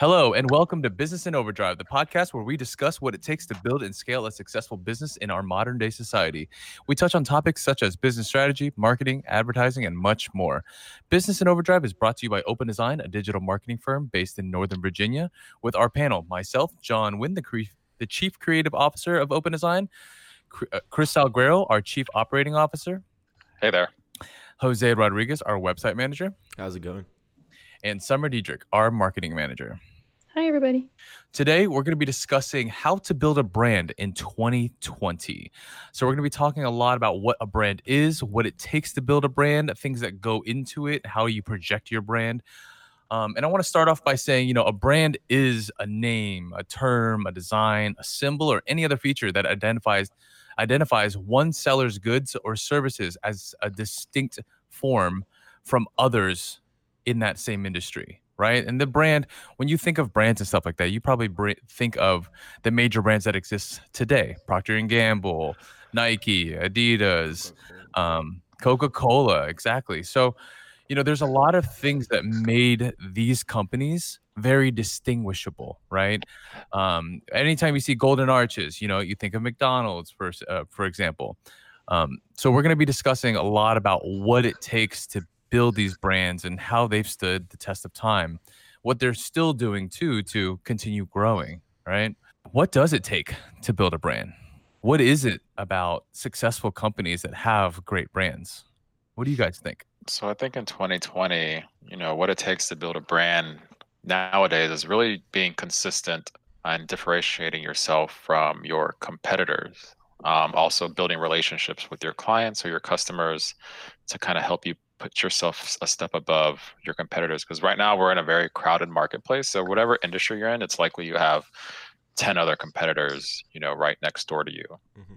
Hello, and welcome to Business in Overdrive, the podcast where we discuss what it takes to build and scale a successful business in our modern day society. We touch on topics such as business strategy, marketing, advertising, and much more. Business in Overdrive is brought to you by Open Design, a digital marketing firm based in Northern Virginia. With our panel, myself, John Wynn, the, cre- the Chief Creative Officer of Open Design, uh, Chris Alguero, our Chief Operating Officer. Hey there. Jose Rodriguez, our website manager. How's it going? And Summer Diedrich, our marketing manager. Hi, everybody. Today, we're going to be discussing how to build a brand in 2020. So, we're going to be talking a lot about what a brand is, what it takes to build a brand, things that go into it, how you project your brand. Um, and I want to start off by saying, you know, a brand is a name, a term, a design, a symbol, or any other feature that identifies identifies one seller's goods or services as a distinct form from others in that same industry right? And the brand when you think of brands and stuff like that you probably br- think of the major brands that exist today procter and gamble nike adidas um, coca-cola exactly. So you know there's a lot of things that made these companies very distinguishable right? Um, anytime you see golden arches you know you think of mcdonald's for, uh, for example. Um, so we're going to be discussing a lot about what it takes to build these brands and how they've stood the test of time, what they're still doing too to continue growing, right? What does it take to build a brand? What is it about successful companies that have great brands? What do you guys think? So I think in 2020, you know, what it takes to build a brand nowadays is really being consistent and differentiating yourself from your competitors. Um, also building relationships with your clients or your customers to kind of help you put yourself a step above your competitors because right now we're in a very crowded marketplace so whatever industry you're in it's likely you have 10 other competitors you know right next door to you. Mm-hmm.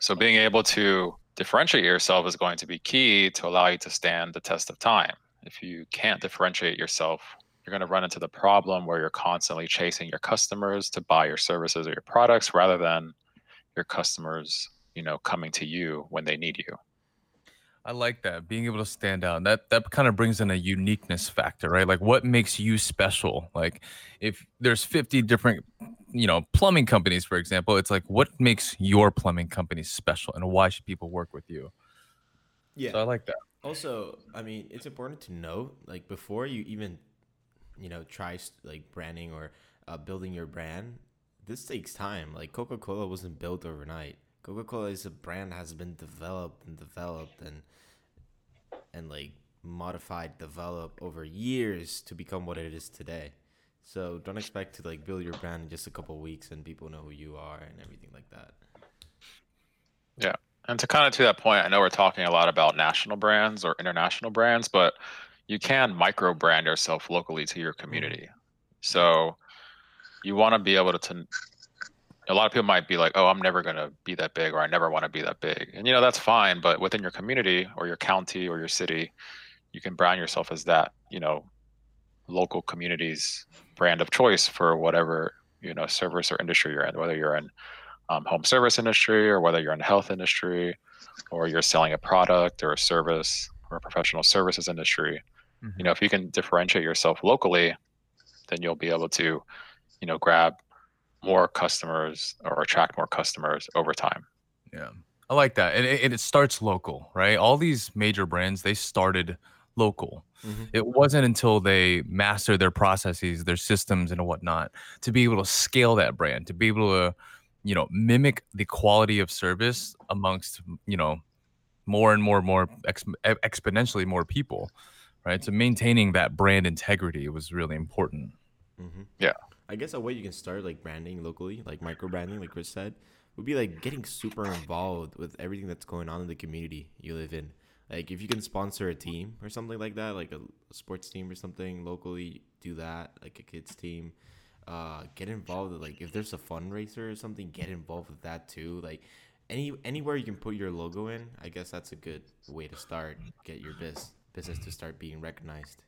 so being able to differentiate yourself is going to be key to allow you to stand the test of time. If you can't differentiate yourself you're going to run into the problem where you're constantly chasing your customers to buy your services or your products rather than your customers you know coming to you when they need you I like that being able to stand out. That that kind of brings in a uniqueness factor, right? Like what makes you special? Like if there's 50 different, you know, plumbing companies, for example, it's like what makes your plumbing company special, and why should people work with you? Yeah, so I like that. Also, I mean, it's important to note, like before you even, you know, try like branding or uh, building your brand, this takes time. Like Coca Cola wasn't built overnight. Coca Cola is a brand has been developed and developed and and like modified, developed over years to become what it is today. So don't expect to like build your brand in just a couple weeks and people know who you are and everything like that. Yeah. And to kind of to that point, I know we're talking a lot about national brands or international brands, but you can micro brand yourself locally to your mm-hmm. community. So you want to be able to, to a lot of people might be like, "Oh, I'm never going to be that big," or "I never want to be that big," and you know that's fine. But within your community or your county or your city, you can brand yourself as that, you know, local community's brand of choice for whatever you know service or industry you're in, whether you're in um, home service industry or whether you're in health industry or you're selling a product or a service or a professional services industry. Mm-hmm. You know, if you can differentiate yourself locally, then you'll be able to, you know, grab more customers or attract more customers over time. Yeah. I like that. And it, it starts local, right? All these major brands, they started local. Mm-hmm. It wasn't until they mastered their processes, their systems, and whatnot to be able to scale that brand, to be able to, you know, mimic the quality of service amongst, you know, more and more, and more ex- exponentially more people, right? So maintaining that brand integrity was really important. Mm-hmm. Yeah. I guess a way you can start like branding locally, like micro branding, like Chris said, would be like getting super involved with everything that's going on in the community you live in. Like if you can sponsor a team or something like that, like a, sports team or something locally, do that. Like a kids team, uh, get involved. With, like if there's a fundraiser or something, get involved with that too. Like any anywhere you can put your logo in, I guess that's a good way to start. Get your biz, business to start being recognized.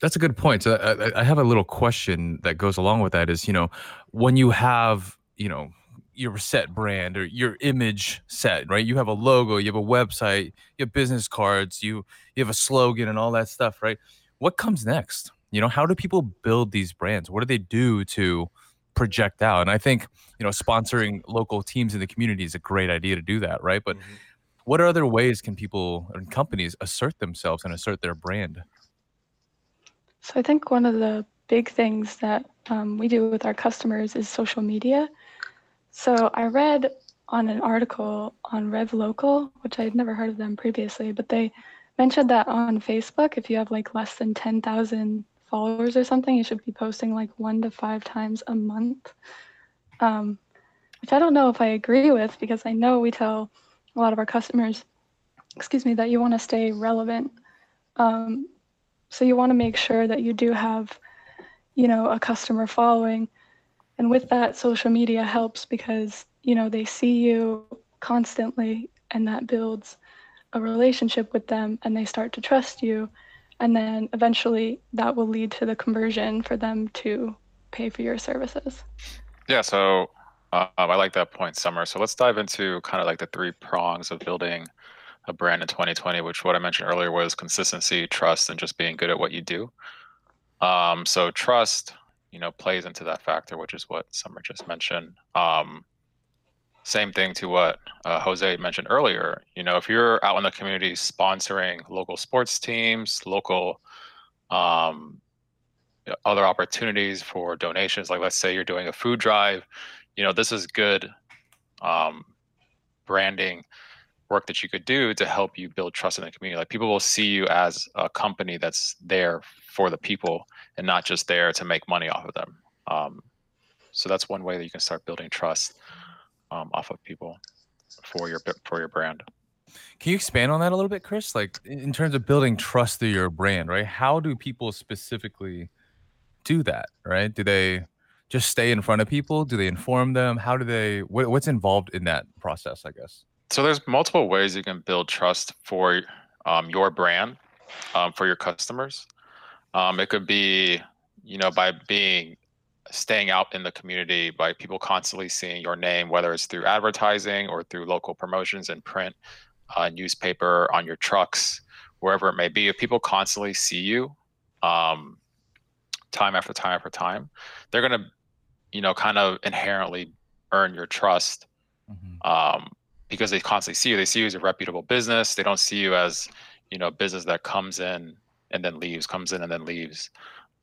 That's a good point. So I, I have a little question that goes along with that is, you know, when you have, you know, your set brand or your image set, right? You have a logo, you have a website, you have business cards, you you have a slogan and all that stuff, right? What comes next? You know, how do people build these brands? What do they do to project out? And I think, you know, sponsoring local teams in the community is a great idea to do that, right? But mm-hmm. what other ways can people and companies assert themselves and assert their brand? So I think one of the big things that um, we do with our customers is social media. So I read on an article on Rev Local, which I had never heard of them previously, but they mentioned that on Facebook, if you have like less than 10,000 followers or something, you should be posting like one to five times a month. Um, which I don't know if I agree with because I know we tell a lot of our customers, excuse me, that you want to stay relevant. Um, so you want to make sure that you do have, you know, a customer following. And with that, social media helps because you know, they see you constantly and that builds a relationship with them and they start to trust you. And then eventually that will lead to the conversion for them to pay for your services. Yeah, so uh, I like that point, Summer. So let's dive into kind of like the three prongs of building a brand in 2020, which what I mentioned earlier was consistency, trust, and just being good at what you do. Um, so trust, you know, plays into that factor, which is what Summer just mentioned. Um, same thing to what uh, Jose mentioned earlier. You know, if you're out in the community sponsoring local sports teams, local um, other opportunities for donations, like let's say you're doing a food drive, you know, this is good um, branding work that you could do to help you build trust in the community. Like people will see you as a company that's there for the people and not just there to make money off of them. Um, so that's one way that you can start building trust um, off of people for your for your brand. Can you expand on that a little bit, Chris? Like in terms of building trust through your brand, right? How do people specifically do that, right? Do they just stay in front of people? Do they inform them? How do they? What, what's involved in that process? I guess. So there's multiple ways you can build trust for um, your brand um, for your customers. Um, it could be, you know, by being staying out in the community by people constantly seeing your name, whether it's through advertising or through local promotions in print, uh, newspaper, on your trucks, wherever it may be. If people constantly see you, um, time after time after time, they're gonna, you know, kind of inherently earn your trust. Mm-hmm. Um, because they constantly see you. They see you as a reputable business. They don't see you as, you know, a business that comes in and then leaves, comes in and then leaves.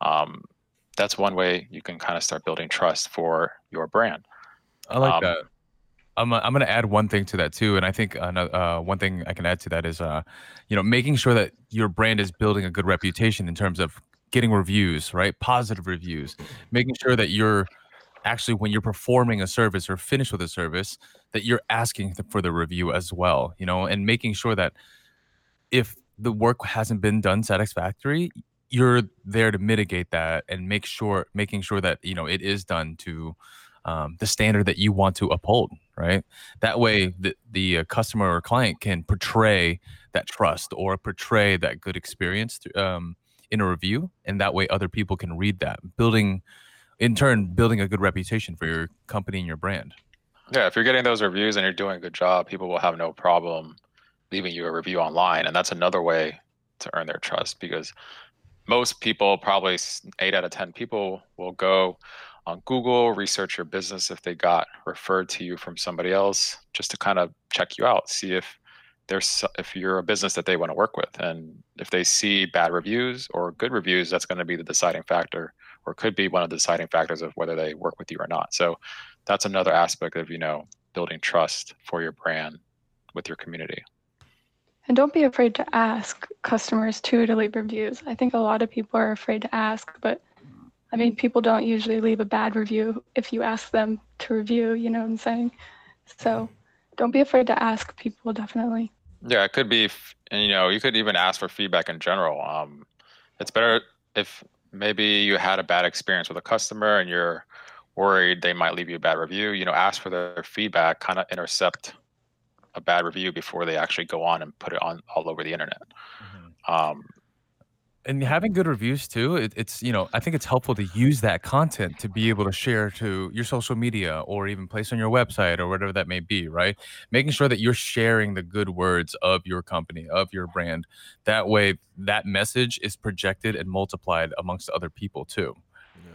Um, that's one way you can kind of start building trust for your brand. I like um, that. I'm, I'm going to add one thing to that too, and I think another, uh, one thing I can add to that is, uh, you know, making sure that your brand is building a good reputation in terms of getting reviews, right? Positive reviews, making sure that you're actually when you're performing a service or finished with a service that you're asking for the review as well, you know, and making sure that if the work hasn't been done satisfactory, you're there to mitigate that and make sure making sure that you know it is done to um, the standard that you want to uphold right? That way the, the uh, customer or client can portray that trust or portray that good experience um, in a review and that way other people can read that. Building in turn building a good reputation for your company and your brand. Yeah if you're getting those reviews and you're doing a good job people will have no problem leaving you a review online and that's another way to earn their trust because most people, probably eight out of 10 people, will go on Google, research your business if they got referred to you from somebody else, just to kind of check you out, see if there's if you're a business that they want to work with, and if they see bad reviews or good reviews, that's going to be the deciding factor, or could be one of the deciding factors of whether they work with you or not. So that's another aspect of you know building trust for your brand with your community. And don't be afraid to ask customers too to leave reviews. I think a lot of people are afraid to ask, but I mean, people don't usually leave a bad review if you ask them to review, you know what I'm saying? So don't be afraid to ask people, definitely. Yeah, it could be, and you know, you could even ask for feedback in general. Um, it's better if maybe you had a bad experience with a customer and you're worried they might leave you a bad review, you know, ask for their feedback, kind of intercept a bad review before they actually go on and put it on all over the internet. Mm-hmm. Um, and having good reviews too it, it's you know i think it's helpful to use that content to be able to share to your social media or even place on your website or whatever that may be right? Making sure that you're sharing the good words of your company of your brand. That way that message is projected and multiplied amongst other people too. Yeah.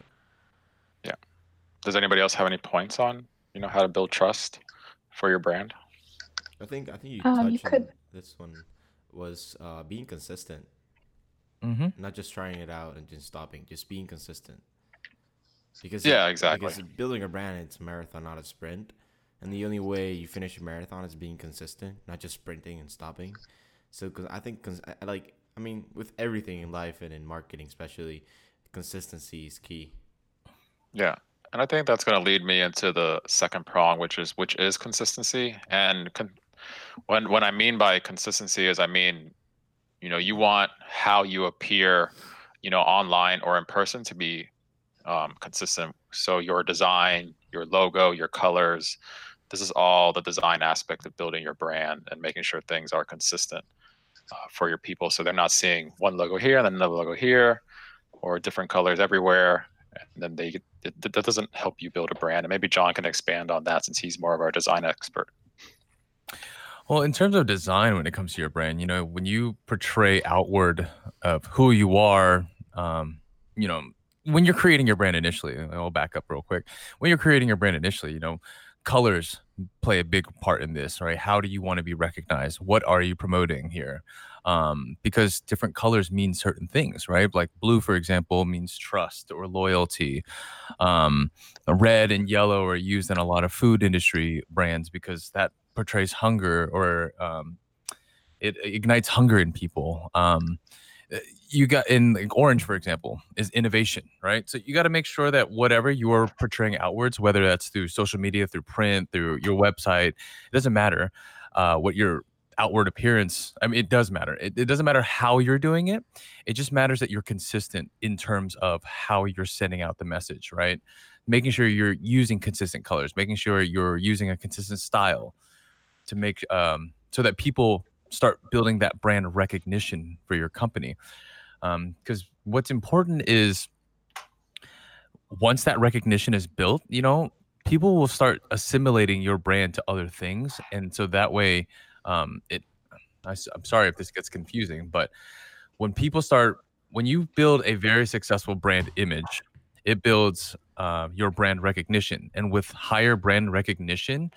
Yeah. does anybody else have any points on you know how to build trust for your brand? I think i think you Um, touched you on could- this one was uh, being consistent mm-hmm. not just trying it out and just stopping, just being consistent. Because Yeah, exactly. Because building a brand, it's a marathon, not a sprint. And the only way you finish a marathon is being consistent, not just sprinting and stopping. So, because I think, cause I- I like, I mean, with everything in life and in marketing, especially, consistency is key. Yeah. And I think that's going to lead me into the second prong, which is which is consistency. And con- when when I mean by consistency is I mean, you know, you want how you appear, you know, online or in person to be um, consistent. So your design, your logo, your colors, this is all the design aspect of building your brand and making sure things are consistent uh, for your people. So they're not seeing one logo here and then another logo here, or different colors everywhere and then they it, that doesn't help you build a brand and maybe john can expand on that since he's more of our design expert Well, in terms of design, when it comes to your brand, you know, when you portray outward of who you are, um, you know, when you're creating your brand initially, I'll back up real quick. When you're creating your brand initially, you know, colors play a big part in this, right? How do you want to be recognized? What are you promoting here? Um, because different colors mean certain things, right? Like blue, for example, means trust or loyalty. Um, red and yellow are used in a lot of food industry brands because that portrays hunger or um, it ignites hunger in people. Um, you got in like orange, for example, is innovation, right? So you got to make sure that whatever you're portraying outwards, whether that's through social media, through print, through your website, it doesn't matter uh, what your outward appearance. I mean, it does matter. It, it doesn't matter how you're doing it. It just matters that you're consistent in terms of how you're sending out the message, right? Making sure you're using consistent colors, making sure you're using a consistent style to make um, so that people start building that brand recognition for your company. Because what's important is once that recognition is built, you know, people will start assimilating your brand to other things, and so that way, um, it. I, am sorry if this gets confusing, but when people start, when you build a very successful brand image, it builds uh, your brand recognition, and with higher brand recognition,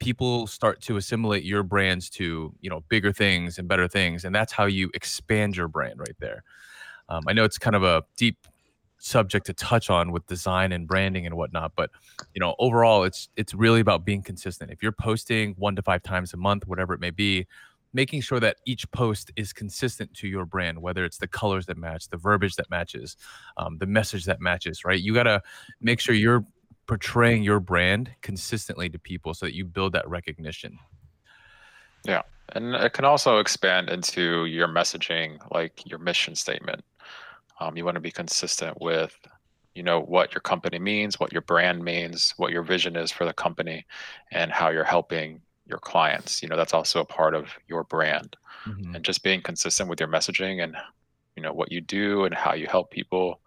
people start to assimilate your brands to you know bigger things and better things and that's how you expand your brand right there. Um, i know it's kind of a deep subject to touch on with design and branding and whatnot but you know overall it's it's really about being consistent. If you're posting one to five times a month whatever it may be making sure that each post is consistent to your brand whether it's the colors that match the verbiage that matches um, the message that matches right? You got to make sure you're portraying your brand consistently to people so that you build that recognition. Yeah. And it can also expand into your messaging, like your mission statement. Um, you want to be consistent with, you know, what your company means, what your brand means, what your vision is for the company, and how you're helping your clients. You know, that's also a part of your brand. Mm-hmm. And just being consistent with your messaging and, you know, what you do and how you help people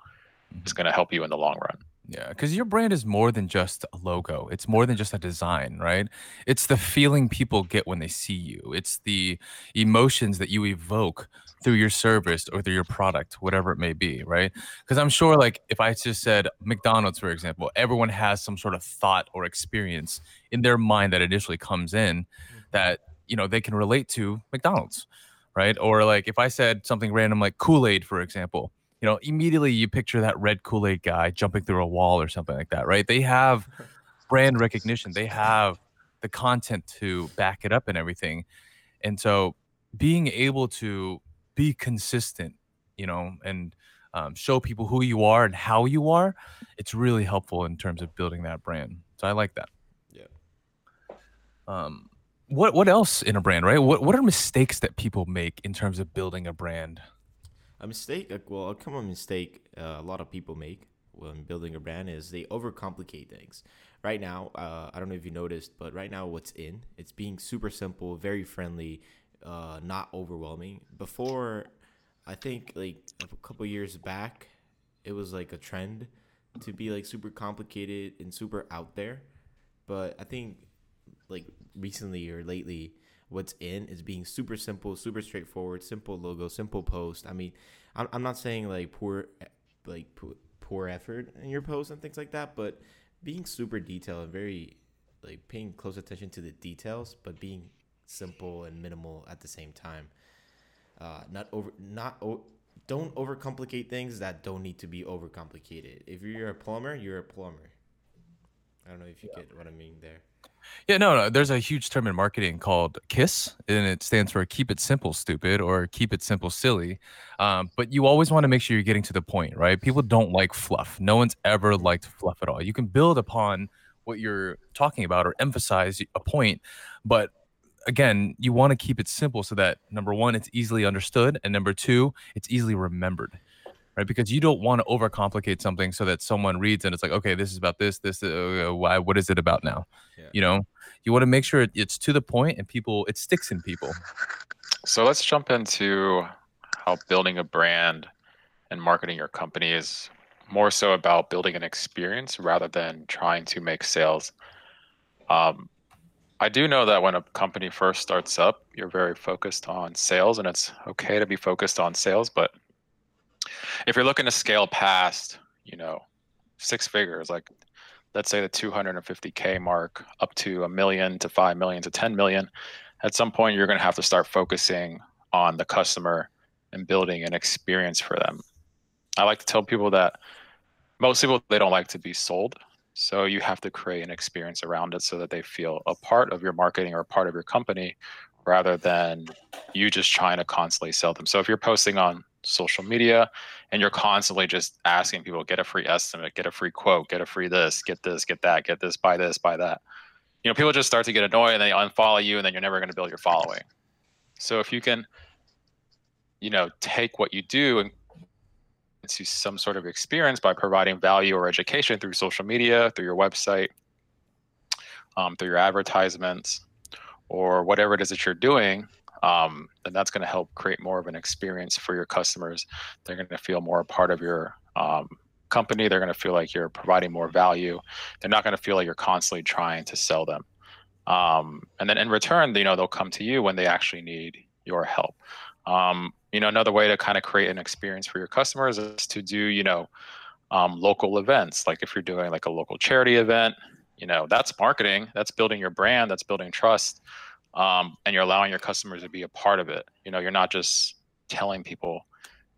mm-hmm. is going to help you in the long run. Yeah, because your brand is more than just a logo. It's more than just a design, right? It's the feeling people get when they see you. It's the emotions that you evoke through your service or through your product, whatever it may be, right? Because I'm sure, like, if I just said McDonald's, for example, everyone has some sort of thought or experience in their mind that initially comes in mm-hmm. that, you know, they can relate to McDonald's, right? Or like if I said something random like Kool Aid, for example, you know, immediately you picture that red Kool Aid guy jumping through a wall or something like that, right? They have brand recognition, they have the content to back it up and everything. And so being able to be consistent, you know, and um, show people who you are and how you are, it's really helpful in terms of building that brand. So I like that. Yeah. Um, what what else in a brand, right? What what are mistakes that people make in terms of building a brand? A mistake, well, a common mistake uh, a lot of people make when building a brand is they overcomplicate things. Right now, uh, I don't know if you noticed, but right now, what's in? It's being super simple, very friendly, uh, not overwhelming. Before, I think like a couple years back, it was like a trend to be like super complicated and super out there. But I think like recently or lately, what's in is being super simple, super straightforward, simple logo, simple post. I mean, I'm, I'm not saying like poor, like poor, effort in your post and things like that, but being super detailed and very like paying close attention to the details, but being simple and minimal at the same time. Uh, not over, not o- don't overcomplicate things that don't need to be overcomplicated. If you're a plumber, you're a plumber. I don't know if you yeah. get what I mean there. Yeah, no, no. There's a huge term in marketing called KISS, and it stands for keep it simple, stupid, or keep it simple, silly. Um, but you always want to make sure you're getting to the point, right? People don't like fluff. No one's ever liked fluff at all. You can build upon what you're talking about or emphasize a point, but again, you want to keep it simple so that number one, it's easily understood, and number two, it's easily remembered right? Because you don't want to overcomplicate something so that someone reads and it's like, okay, this is about this, this, uh, uh, why, what is it about now? Yeah. You know, you want to make sure it's to the point and people, it sticks in people. So let's jump into how building a brand and marketing your company is more so about building an experience rather than trying to make sales. Um, I do know that when a company first starts up, you're very focused on sales, and it's okay to be focused on sales, but if you're looking to scale past, you know, six figures, like let's say the 250k mark up to a million to 5 million to 10 million at some point you're going to have to start focusing on the customer and building an experience for them. I like to tell people that most people they don't like to be sold so you have to create an experience around it so that they feel a part of your marketing or a part of your company rather than you just trying to constantly sell them. So if you're posting on social media and you're constantly just asking people get a free estimate get a free quote get a free this get this get that get this buy this buy that. You know people just start to get annoyed and they unfollow you and then you're never going to build your following. So if you can you know take what you do and into some sort of experience by providing value or education through social media through your website um, through your advertisements or whatever it is that you're doing um, then that's going to help create more of an experience for your customers. They're going to feel more a part of your um, company. They're going to feel like you're providing more value. They're not going to feel like you're constantly trying to sell them. Um, and then in return, you know, they'll come to you when they actually need your help. Um, you know, another way to kind of create an experience for your customers is to do, you know, um, local events. Like if you're doing like a local charity event, you know, that's marketing. That's building your brand. That's building trust um, and you're allowing your customers to be a part of it. You know, you're not just telling people,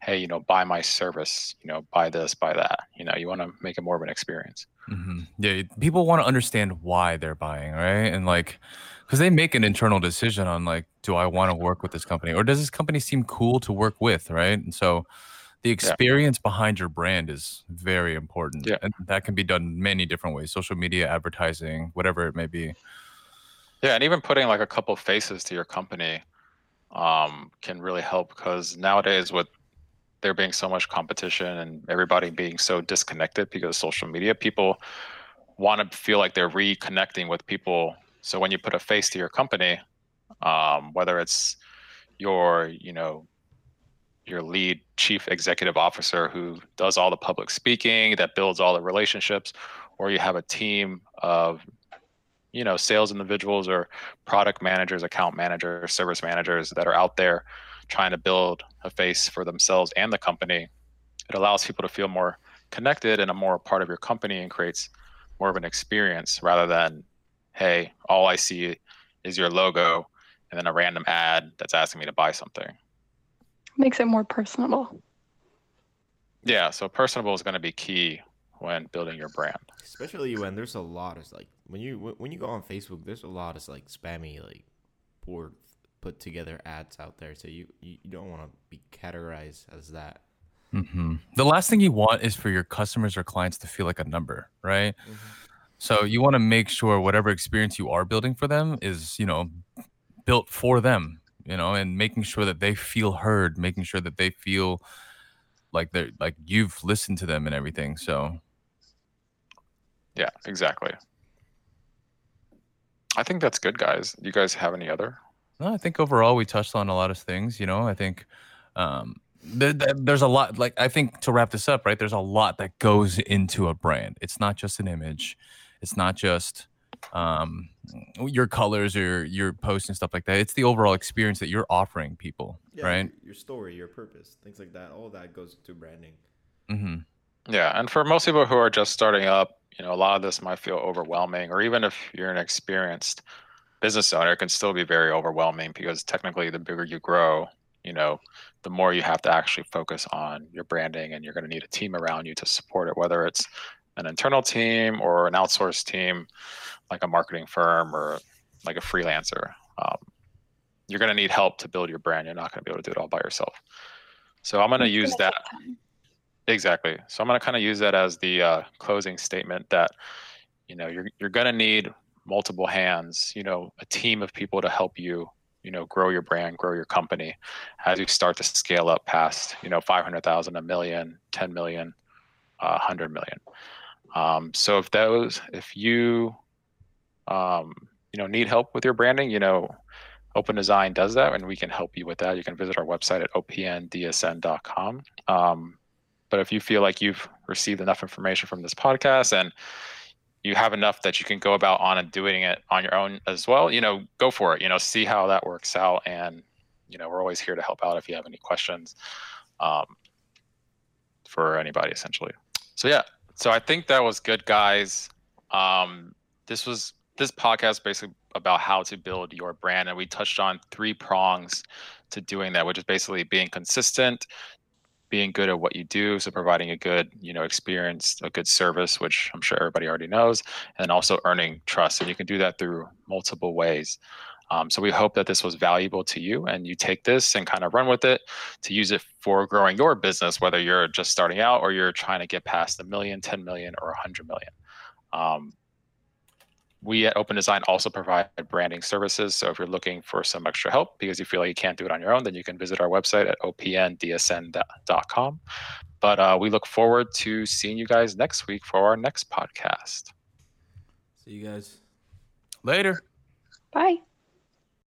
"Hey, you know, buy my service. You know, buy this, buy that." You know, you want to make it more of an experience. Mm-hmm. Yeah, people want to understand why they're buying, right? And like, because they make an internal decision on like, do I want to work with this company, or does this company seem cool to work with, right? And so, the experience yeah. behind your brand is very important, yeah. and that can be done many different ways: social media, advertising, whatever it may be. Yeah, and even putting like a couple faces to your company um, can really help because nowadays with there being so much competition and everybody being so disconnected because of social media, people want to feel like they're reconnecting with people. So when you put a face to your company, um, whether it's your, you know, your lead chief executive officer who does all the public speaking, that builds all the relationships, or you have a team of you know sales individuals or product managers account managers service managers that are out there trying to build a face for themselves and the company it allows people to feel more connected and a more part of your company and creates more of an experience rather than hey all i see is your logo and then a random ad that's asking me to buy something. Makes it more personable. Yeah so personable is going to be key when building your brand. Especially when there's a lot of like when you when you go on Facebook, there's a lot of like spammy like poor put together ads out there. So you you, you don't want to be categorized as that. Mm-hmm. The last thing you want is for your customers or clients to feel like a number, right? Mm-hmm. So you want to make sure whatever experience you are building for them is, you know, built for them, you know, and making sure that they feel heard, making sure that they feel like they're like you've listened to them and everything. So yeah, exactly. I think that's good, guys. You guys have any other? No, I think overall we touched on a lot of things. You know, I think um, there's a lot like i think to wrap this up right there's a lot that goes into a brand it's not just an image it's not just um, your colors or your posts and stuff like that it's the overall experience that you're offering people yeah, right your story your purpose things like that all that goes to branding mm-hmm. yeah and for most people who are just starting up you know a lot of this might feel overwhelming or even if you're an experienced business owner it can still be very overwhelming because technically the bigger you grow you know the more you have to actually focus on your branding and you're going to need a team around you to support it whether it's an internal team or an outsourced team like a marketing firm or like a freelancer um, you're going to need help to build your brand. You're not going to be able to do it all by yourself. So i'm going to use that exactly. So i'm going to kind of use that as the uh, closing statement that you know you're, you're going to need multiple hands you know a team of people to help you you know grow your brand grow your company as you start to scale up past you know 500000 a million 10 million uh, 100 million. Um, so if those if you um, you know need help with your branding you know open design does that and we can help you with that. You can visit our website at opndsn.com um, but if you feel like you've received enough information from this podcast and you have enough that you can go about on and doing it on your own as well, you know, go for it. You know, see how that works out. And, you know, we're always here to help out if you have any questions um, for anybody essentially. So, yeah. So I think that was good, guys. Um, this was this podcast basically about how to build your brand. And we touched on three prongs to doing that, which is basically being consistent, being good at what you do so providing a good you know experience a good service which i'm sure everybody already knows and also earning trust and you can do that through multiple ways. Um, so we hope that this was valuable to you and you take this and kind of run with it to use it for growing your business whether you're just starting out or you're trying to get past a million 10 million or 100 million. Um, we at Open Design also provide branding services. So if you're looking for some extra help because you feel like you can't do it on your own, then you can visit our website at opndsn.com. But uh, we look forward to seeing you guys next week for our next podcast. See you guys later. Bye.